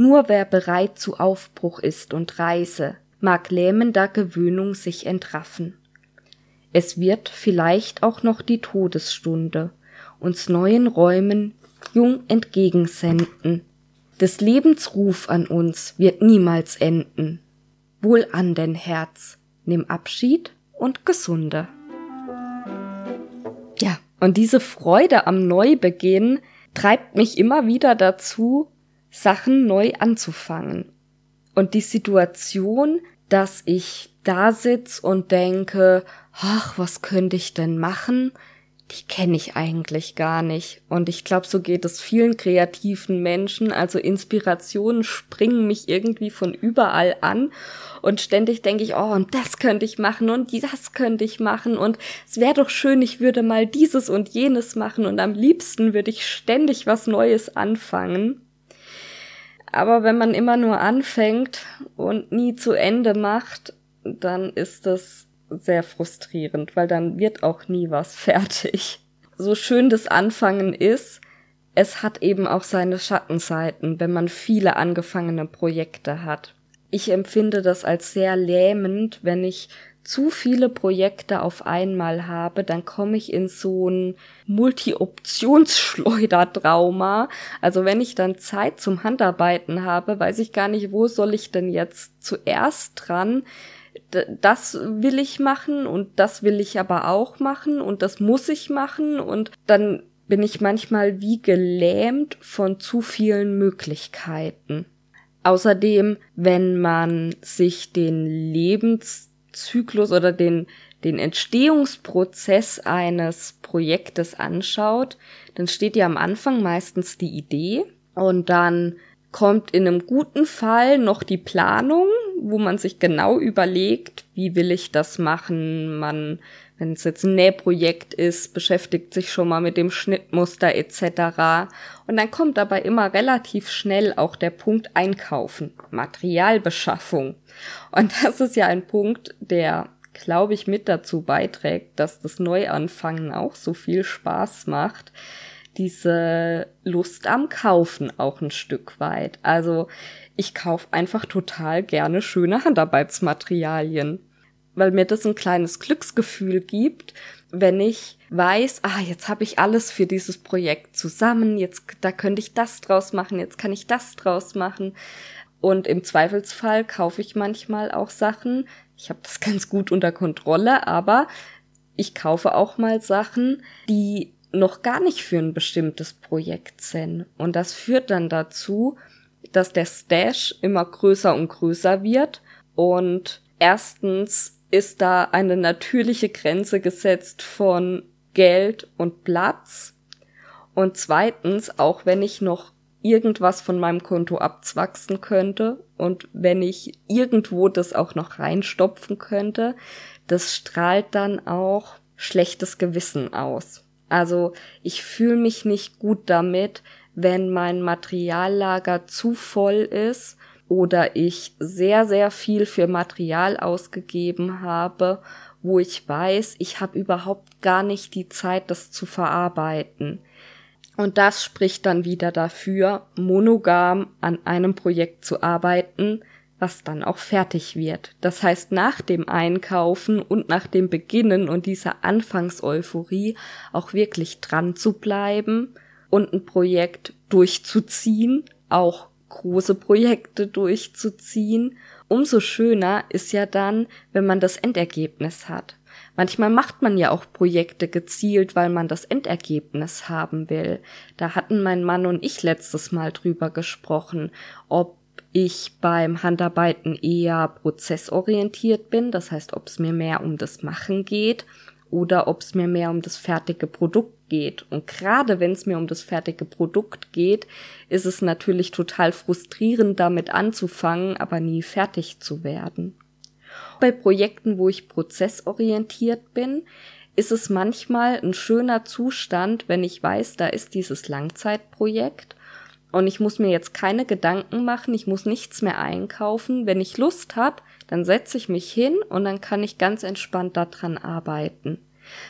Nur wer bereit zu Aufbruch ist und Reise, mag lähmender Gewöhnung sich entraffen. Es wird vielleicht auch noch die Todesstunde uns neuen Räumen jung entgegensenden. Des Lebens Ruf an uns wird niemals enden. Wohl an den Herz, nimm Abschied und Gesunde. Ja, und diese Freude am Neubeginn treibt mich immer wieder dazu, Sachen neu anzufangen. Und die Situation, dass ich da sitz und denke, ach, was könnte ich denn machen? Die kenne ich eigentlich gar nicht. Und ich glaube, so geht es vielen kreativen Menschen. Also Inspirationen springen mich irgendwie von überall an. Und ständig denke ich, oh, und das könnte ich machen und das könnte ich machen. Und es wäre doch schön, ich würde mal dieses und jenes machen. Und am liebsten würde ich ständig was Neues anfangen. Aber wenn man immer nur anfängt und nie zu Ende macht, dann ist das sehr frustrierend, weil dann wird auch nie was *laughs* fertig. So schön das Anfangen ist, es hat eben auch seine Schattenseiten, wenn man viele angefangene Projekte hat. Ich empfinde das als sehr lähmend, wenn ich zu viele Projekte auf einmal habe, dann komme ich in so ein Multi-Optionsschleudertrauma. Also wenn ich dann Zeit zum Handarbeiten habe, weiß ich gar nicht, wo soll ich denn jetzt zuerst dran? das will ich machen und das will ich aber auch machen und das muss ich machen und dann bin ich manchmal wie gelähmt von zu vielen Möglichkeiten. Außerdem, wenn man sich den Lebens Zyklus oder den, den Entstehungsprozess eines Projektes anschaut, dann steht ja am Anfang meistens die Idee und dann kommt in einem guten Fall noch die Planung, wo man sich genau überlegt, wie will ich das machen. Man, wenn es jetzt ein Nähprojekt ist, beschäftigt sich schon mal mit dem Schnittmuster etc. Und dann kommt dabei immer relativ schnell auch der Punkt Einkaufen, Materialbeschaffung. Und das ist ja ein Punkt, der, glaube ich, mit dazu beiträgt, dass das Neuanfangen auch so viel Spaß macht. Diese Lust am Kaufen auch ein Stück weit. Also ich kaufe einfach total gerne schöne Handarbeitsmaterialien, weil mir das ein kleines Glücksgefühl gibt, wenn ich weiß, ah, jetzt habe ich alles für dieses Projekt zusammen, jetzt da könnte ich das draus machen, jetzt kann ich das draus machen. Und im Zweifelsfall kaufe ich manchmal auch Sachen. Ich habe das *laughs* ganz gut unter Kontrolle, aber ich kaufe auch mal Sachen, die noch gar nicht für ein bestimmtes Projekt sind. Und das führt dann dazu, dass der Stash immer größer und größer wird. Und erstens ist da eine natürliche Grenze gesetzt von Geld und Platz. Und zweitens, auch wenn ich noch irgendwas von meinem Konto abzwachsen könnte und wenn ich irgendwo das auch noch reinstopfen könnte, das strahlt dann auch schlechtes Gewissen aus. Also ich fühle mich nicht gut damit, wenn mein Materiallager zu voll ist oder ich sehr, sehr viel für Material ausgegeben habe, wo ich weiß, ich habe überhaupt gar nicht die Zeit, das zu verarbeiten. Und das spricht dann wieder dafür, monogam an einem Projekt zu arbeiten, was dann auch fertig wird. Das heißt, nach dem Einkaufen und nach dem Beginnen und dieser Anfangseuphorie auch wirklich dran zu bleiben und ein Projekt durchzuziehen, auch große Projekte durchzuziehen. Umso schöner ist ja dann, wenn man das Endergebnis hat. Manchmal macht man ja auch Projekte gezielt, weil man das Endergebnis haben will. Da hatten mein Mann und ich letztes Mal drüber gesprochen, ob ich beim Handarbeiten eher prozessorientiert bin, das heißt, ob es mir mehr um das Machen geht oder ob es mir mehr um das fertige Produkt geht. Und gerade wenn es mir um das fertige Produkt geht, ist es natürlich total frustrierend, damit anzufangen, aber nie fertig zu werden. Bei Projekten, wo ich prozessorientiert bin, ist es manchmal ein schöner Zustand, wenn ich weiß, da ist dieses Langzeitprojekt und ich muss mir jetzt keine Gedanken machen, ich muss nichts mehr einkaufen. Wenn ich Lust habe, dann setze ich mich hin und dann kann ich ganz entspannt daran arbeiten.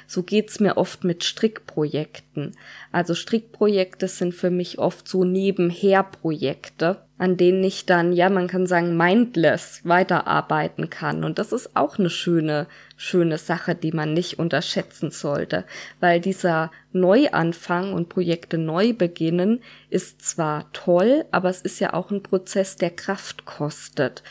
So geht's mir oft mit Strickprojekten. Also Strickprojekte sind für mich oft so Nebenherprojekte. an denen ich dann, ja, man kann sagen, mindless weiterarbeiten kann. Und das ist auch eine schöne, schöne Sache, die man nicht unterschätzen sollte, weil dieser Neuanfang und Projekte neu beginnen ist zwar toll, aber es ist ja auch ein Prozess, der Kraft kostet.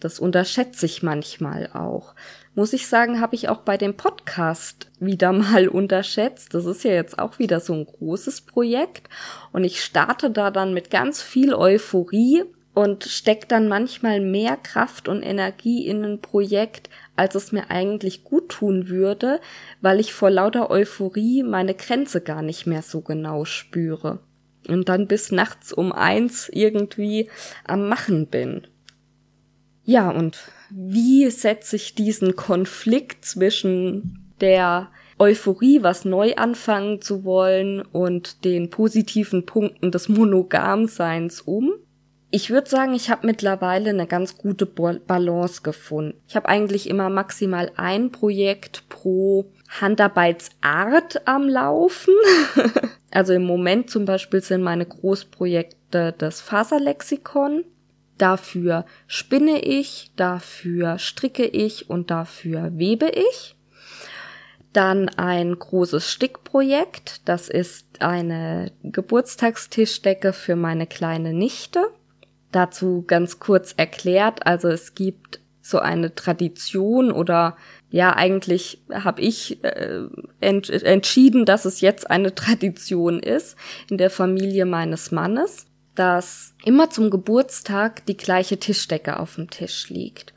Das unterschätze ich manchmal auch. Muss ich sagen, habe ich auch bei dem Podcast wieder *laughs* mal unterschätzt. Das ist ja jetzt auch wieder so ein großes Projekt und ich starte da dann mit ganz viel Euphorie und stecke dann manchmal mehr Kraft und Energie in ein Projekt, als es mir eigentlich gut tun würde, weil ich vor lauter Euphorie meine Grenze gar nicht mehr so genau spüre und dann bis nachts um eins irgendwie am Machen bin. Ja, und wie setze ich diesen Konflikt zwischen der Euphorie, was neu anfangen zu wollen und den positiven Punkten des Monogamseins um? Ich würde sagen, ich habe mittlerweile eine ganz gute Balance gefunden. Ich habe eigentlich immer maximal ein Projekt pro Handarbeitsart am Laufen. *laughs* also im Moment zum Beispiel sind meine Großprojekte das Faserlexikon. Dafür spinne ich, dafür stricke ich und dafür webe ich. Dann ein großes Stickprojekt. Das ist eine Geburtstagstischdecke für meine kleine Nichte. Dazu ganz kurz erklärt. Also es gibt so eine Tradition oder ja, eigentlich habe ich äh, ent entschieden, dass es jetzt eine Tradition ist in der Familie meines Mannes dass immer zum Geburtstag die gleiche Tischdecke auf dem Tisch liegt.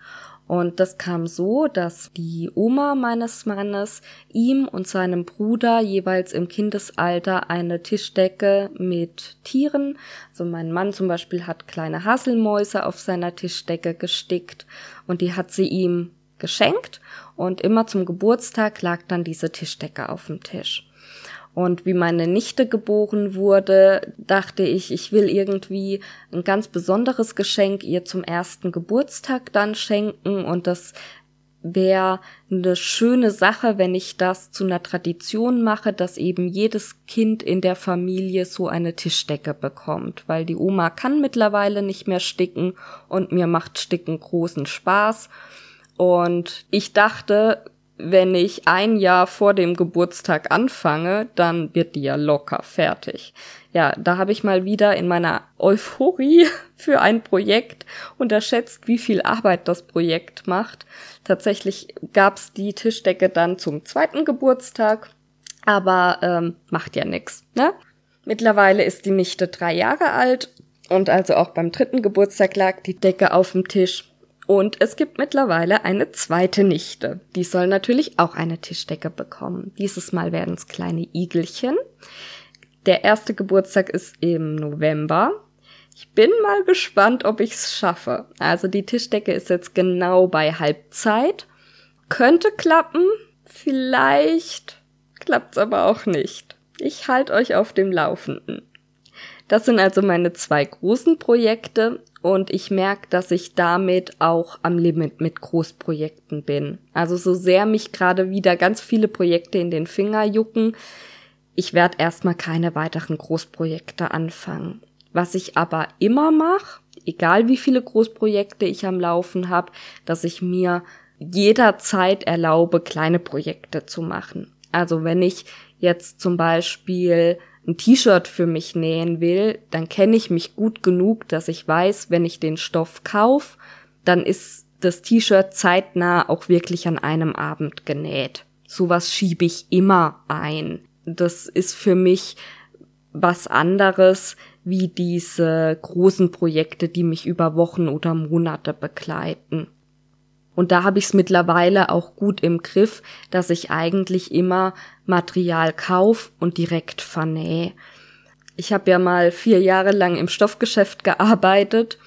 Und das kam so, dass die Oma meines Mannes ihm und seinem Bruder jeweils im Kindesalter eine Tischdecke mit Tieren, also mein Mann zum Beispiel hat kleine Haselmäuse auf seiner Tischdecke gestickt und die hat sie ihm geschenkt und immer zum Geburtstag lag dann diese Tischdecke auf dem Tisch. Und wie meine Nichte geboren wurde, dachte ich, ich will irgendwie ein ganz besonderes Geschenk ihr zum ersten Geburtstag dann schenken und das wäre eine schöne Sache, wenn ich das zu einer Tradition mache, dass eben jedes Kind in der Familie so eine Tischdecke bekommt, weil die Oma kann mittlerweile nicht mehr sticken und mir macht Sticken großen Spaß. Und ich dachte, wenn ich ein Jahr vor dem Geburtstag anfange, dann wird die ja locker fertig. Ja, da habe ich mal wieder in meiner Euphorie *laughs* für ein Projekt unterschätzt, wie viel Arbeit das Projekt macht. Tatsächlich gab's die Tischdecke dann zum zweiten Geburtstag, aber ähm, macht ja nix. Ne? Mittlerweile ist die Nichte drei Jahre alt und also auch beim dritten Geburtstag lag die Decke auf dem Tisch. Und es gibt mittlerweile eine zweite Nichte. Die soll natürlich auch eine Tischdecke bekommen. Dieses Mal werden es kleine Igelchen. Der erste Geburtstag ist im November. Ich bin mal gespannt, ob ich es schaffe. Also die Tischdecke ist jetzt genau bei Halbzeit. Könnte klappen, vielleicht klappt's aber auch nicht. Ich halte euch auf dem Laufenden. Das sind also meine zwei großen Projekte und ich merke, dass ich damit auch am Limit mit Großprojekten bin. Also so sehr mich gerade wieder ganz viele Projekte in den Finger jucken, ich werde erstmal keine weiteren Großprojekte anfangen. Was ich aber immer mache, egal wie viele Großprojekte ich am Laufen habe, dass ich mir jederzeit erlaube, kleine Projekte zu machen. Also wenn ich jetzt zum Beispiel ein T-Shirt für mich nähen will, dann kenne ich mich gut genug, dass ich weiß, wenn ich den Stoff kaufe, dann ist das T-Shirt zeitnah auch wirklich an einem Abend genäht. Sowas schiebe ich immer ein. Das ist für mich was anderes wie diese großen Projekte, die mich über Wochen oder Monate begleiten. Und da habe ich es mittlerweile auch gut im Griff, dass ich eigentlich immer Material kauf und direkt vernähe. Ich habe ja mal vier Jahre lang im Stoffgeschäft gearbeitet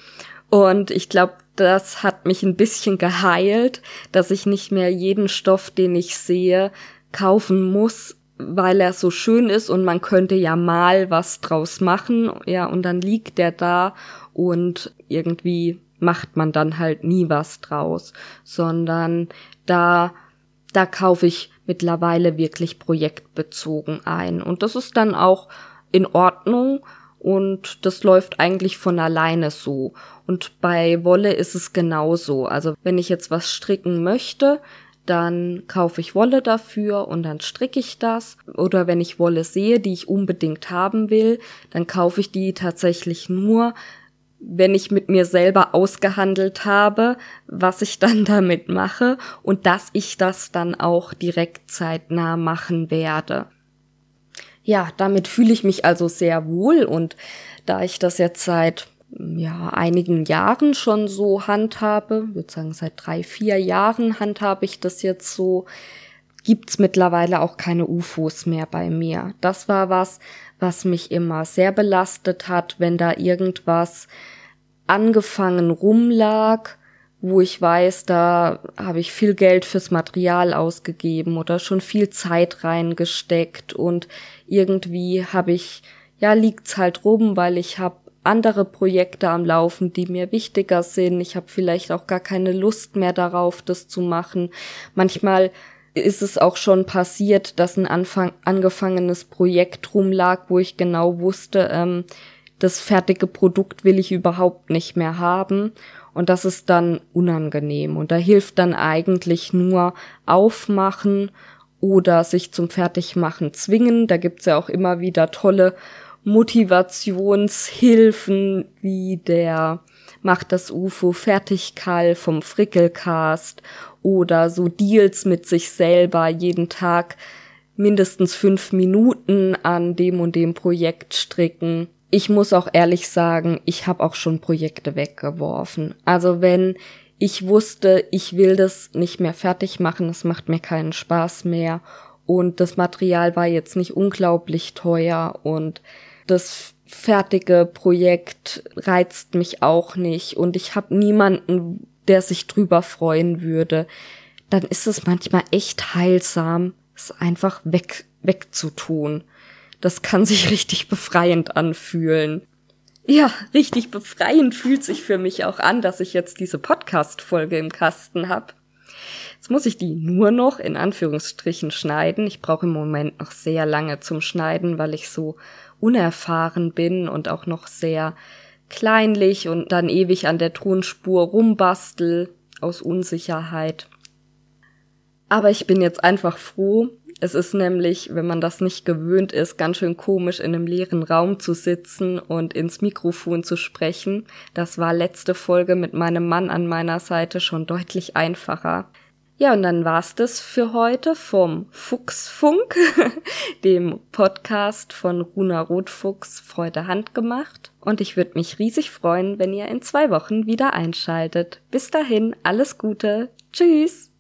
und ich glaube, das hat mich ein bisschen geheilt, dass ich nicht mehr jeden Stoff, den ich sehe, kaufen muss, weil er so schön ist und man könnte ja mal was draus machen, ja, und dann liegt der da und irgendwie macht man dann halt nie was draus, sondern da, da kaufe ich mittlerweile wirklich projektbezogen ein. Und das ist dann auch in Ordnung und das läuft eigentlich von alleine so. Und bei Wolle ist es genauso. Also wenn ich jetzt was stricken möchte, dann kaufe ich Wolle dafür und dann stricke ich das. Oder wenn ich Wolle sehe, die ich unbedingt haben will, dann kaufe ich die tatsächlich nur, wenn ich mit mir selber ausgehandelt habe, was ich dann *laughs* damit mache und dass ich das dann auch direkt zeitnah machen werde. Ja, damit fühle ich mich also sehr wohl und da ich das jetzt seit ja, einigen Jahren schon so handhabe, würde sagen seit drei, vier Jahren handhabe ich das jetzt so, gibt's mittlerweile auch keine UFOs mehr bei mir. Das war was, was mich immer sehr belastet hat, wenn da irgendwas angefangen rumlag, wo ich weiß, da habe ich viel Geld fürs Material ausgegeben oder schon viel Zeit reingesteckt und irgendwie habe ich, ja, liegt's halt rum, weil ich habe andere Projekte am Laufen, die mir wichtiger sind. Ich habe vielleicht auch gar keine Lust mehr darauf, das zu machen. Manchmal ist es auch schon passiert, dass ein Anfang, angefangenes Projekt rumlag, wo ich genau wusste, ähm, das fertige Produkt will ich überhaupt nicht mehr haben. Und das ist dann unangenehm. Und da hilft dann eigentlich nur aufmachen oder sich zum Fertigmachen zwingen. Da gibt's ja auch immer wieder tolle Motivationshilfen wie der Macht das UFO fertig Karl vom Frickelcast oder so Deals mit sich selber jeden Tag mindestens fünf Minuten an dem und dem Projekt stricken. Ich muss auch ehrlich sagen, ich habe auch schon Projekte weggeworfen. Also wenn ich wusste, ich will das nicht mehr fertig machen, es macht mir keinen Spaß mehr und das Material war jetzt nicht unglaublich teuer und das fertige Projekt reizt mich auch nicht und ich habe niemanden, der sich drüber freuen würde, dann ist es manchmal echt heilsam, es einfach weg, wegzutun. Das kann sich *laughs* richtig befreiend anfühlen. Ja, richtig befreiend fühlt sich für mich auch an, dass ich jetzt diese Podcast-Folge im Kasten hab. Jetzt muss ich die nur noch in Anführungsstrichen schneiden. Ich brauche im Moment noch sehr lange zum Schneiden, weil ich so unerfahren bin und auch noch sehr kleinlich und dann ewig an der Tonspur rumbastel aus Unsicherheit. Aber ich bin jetzt einfach froh. Es ist nämlich, wenn man das nicht gewöhnt ist, ganz schön komisch, in einem leeren Raum zu sitzen und ins Mikrofon zu sprechen. Das war letzte Folge mit meinem Mann an meiner Seite schon deutlich einfacher. Ja, und dann war's das für heute vom Fuchsfunk, *laughs* dem Podcast von Runa Rotfuchs Freude handgemacht. Und ich würde mich riesig freuen, wenn ihr in zwei Wochen wieder einschaltet. Bis dahin, alles Gute. Tschüss.